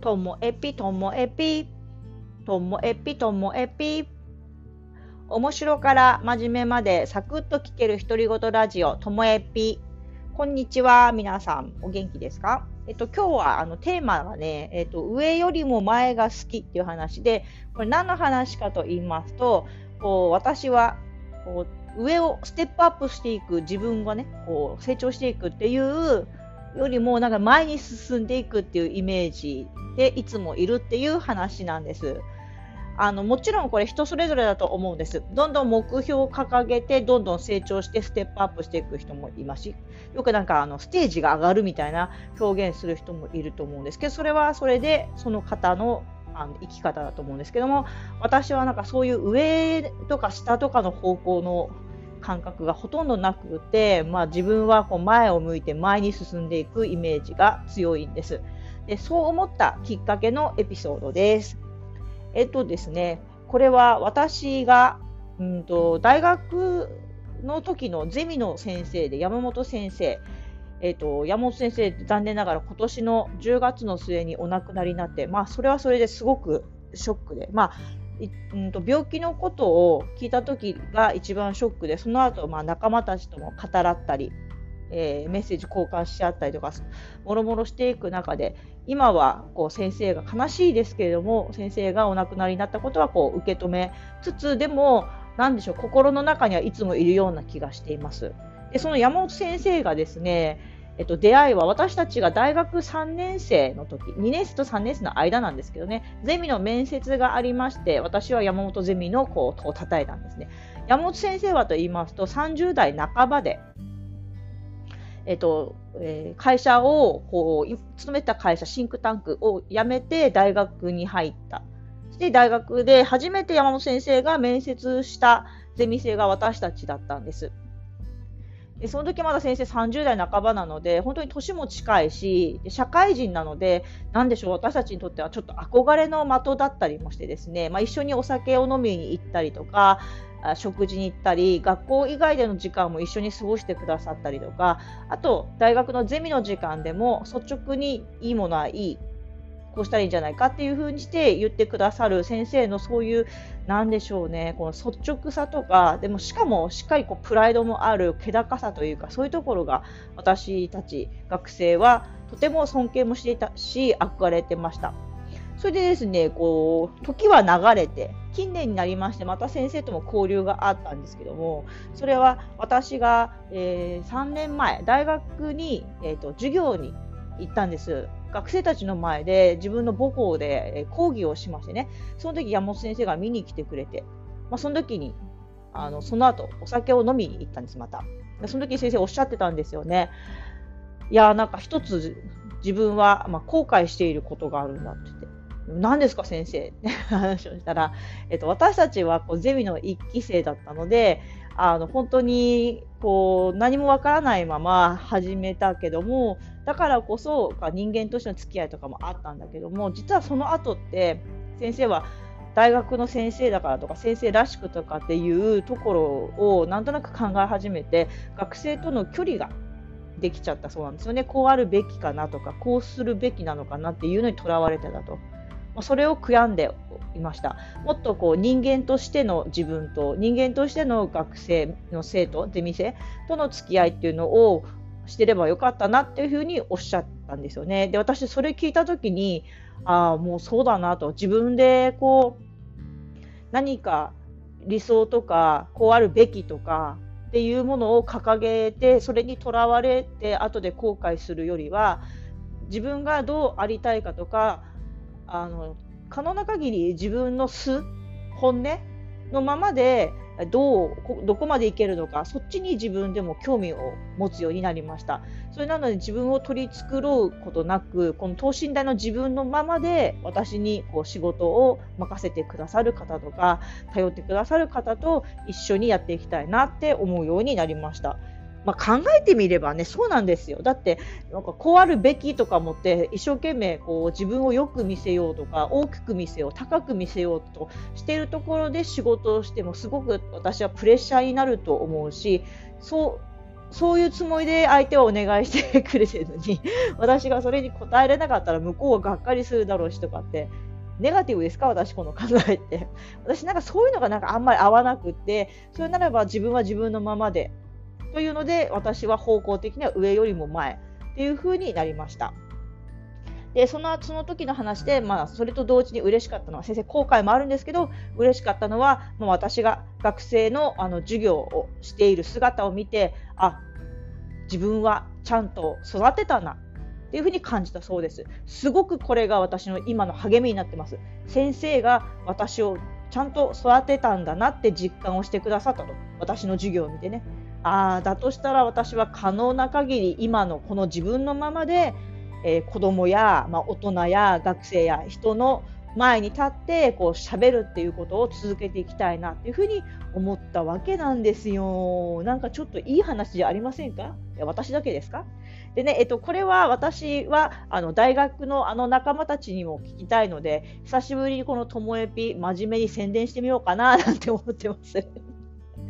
ともえぴともえぴともえぴともえぴ面白から真面目までサクッと聞ける独り言ラジオともえぴこんにちは皆さん。お元気ですか？えっと、今日はあのテーマがね、えっと、上よりも前が好きっていう話で、これ何の話かと言いますと、こう私はこう上をステップアップしていく自分がね、こう成長していくっていうよりもなんか前に進んでいくっていうイメージでいつもいるっていう話なんです。あのもちろんこれ人それぞれだと思うんです。どんどん目標を掲げてどんどん成長してステップアップしていく人もいますしよくなんかあのステージが上がるみたいな表現する人もいると思うんですけどそれはそれでその方のあの生き方だと思うんですけども私はなんかそういう上とか下とかの方向の感覚がほとんどなくて、まあ、自分はこう前を向いて前に進んでいくイメージが強いんです。でそう思ったきっかけのエピソードです。えっとですね、これは私が、うんと、大学の時のゼミの先生で山本先生、えっと、山本先生、残念ながら今年の10月の末にお亡くなりになって、まあ、それはそれですごくショックで、まあ、うんと病気のことを聞いた時が一番ショックでその後、まあ仲間たちとも語らったり、えー、メッセージ交換し合ったりとかもろもろしていく中で今はこう先生が悲しいですけれども先生がお亡くなりになったことはこう受け止めつつでも何でしょう心の中にはいつもいるような気がしています。でその山本先生がですねえっと、出会いは私たちが大学3年生の時2年生と3年生の間なんですけどねゼミの面接がありまして私は山本ゼミのこうを叩いたんですね山本先生はと言いますと30代半ばでえっとえー、会社をこう勤めた会社シンクタンクを辞めて大学に入った。で大学で初めて山本先生が面接したゼミ生が私たちだったんです。でその時まだ先生30代半ばなので本当に年も近いし社会人なので何でしょう私たちにとってはちょっと憧れの的だったりもしてですね、まあ、一緒にお酒を飲みに行ったりとか食事に行ったり学校以外での時間も一緒に過ごしてくださったりとかあと大学のゼミの時間でも率直にいいものはいいこうしたらいいんじゃないかっていうふうにして言ってくださる先生のそういうなんでしょうねこの率直さとかでもしかもしっかりこうプライドもある気高さというかそういうところが私たち学生はとても尊敬もしていたし憧れてました。それでですね、こう、時は流れて、近年になりまして、また先生とも交流があったんですけども、それは私が、えー、3年前、大学に、えーと、授業に行ったんです。学生たちの前で自分の母校で、講義をしましてね、その時山本先生が見に来てくれて、まあ、その時に、あのその後お酒を飲みに行ったんです、また。その時先生おっしゃってたんですよね。いやなんか一つ自分は、まあ、後悔していることがあるんだって言って。何ですか先生？って話をしたら、えっと、私たちはこうゼミの1期生だったのであの本当にこう何もわからないまま始めたけどもだからこそ人間としての付き合いとかもあったんだけども実はその後って先生は大学の先生だからとか先生らしくとかっていうところをなんとなく考え始めて学生との距離ができちゃったそうなんですよねこうあるべきかなとかこうするべきなのかなっていうのにとらわれてたと。それを悔やんでいましたもっとこう人間としての自分と人間としての学生の生徒ゼミ生との付き合いっていうのをしてればよかったなっていうふうにおっしゃったんですよね。で私それ聞いた時にああもうそうだなと自分でこう何か理想とかこうあるべきとかっていうものを掲げてそれにとらわれて後で後悔するよりは自分がどうありたいかとかあの可能な限り自分の素本音のままでどうどこまでいけるのかそっちに自分でも興味を持つようになりましたそれなので自分を取り繕うことなくこの等身大の自分のままで私にこう仕事を任せてくださる方とか頼ってくださる方と一緒にやっていきたいなって思うようになりました。まあ、考えてみればね、そうなんですよ。だって、なんかこうあるべきとか思って、一生懸命こう自分をよく見せようとか、大きく見せよう、高く見せようとしてるところで仕事をしても、すごく私はプレッシャーになると思うし、そうそういうつもりで相手はお願いしてくれてるのに、私がそれに答えれなかったら向こうはがっかりするだろうしとかって、ネガティブですか？私この考えって。私なんかそういうのがなんかあんまり合わなくって、それならば自分は自分のままで。というので、私は方向的には上よりも前っていう風になりました。で、その、その時の話で、まあ、それと同時に嬉しかったのは、先生、後悔もあるんですけど、嬉しかったのは、まあ、私が学生のあの授業をしている姿を見て、あ、自分はちゃんと育てたなっていうふうに感じたそうです。すごくこれが私の今の励みになってます。先生が私をちゃんと育てたんだなって実感をしてくださったと。私の授業を見てね。ああ、だとしたら私は可能な限り今のこの自分のままで、えー、子供や、まあ、大人や学生や人の前に立ってこう喋るっていうことを続けていきたいなっていうふうに思ったわけなんですよ。なんかちょっといい話じゃありませんか？いや私だけですか？でね、えっと、これは私はあの大学のあの仲間たちにも聞きたいので、久しぶりにこのともえぴ真面目に宣伝してみようかななんて思ってます。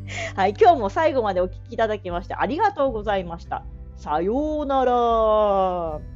はい、今日も最後までお聴きいただきましてありがとうございました。さようなら。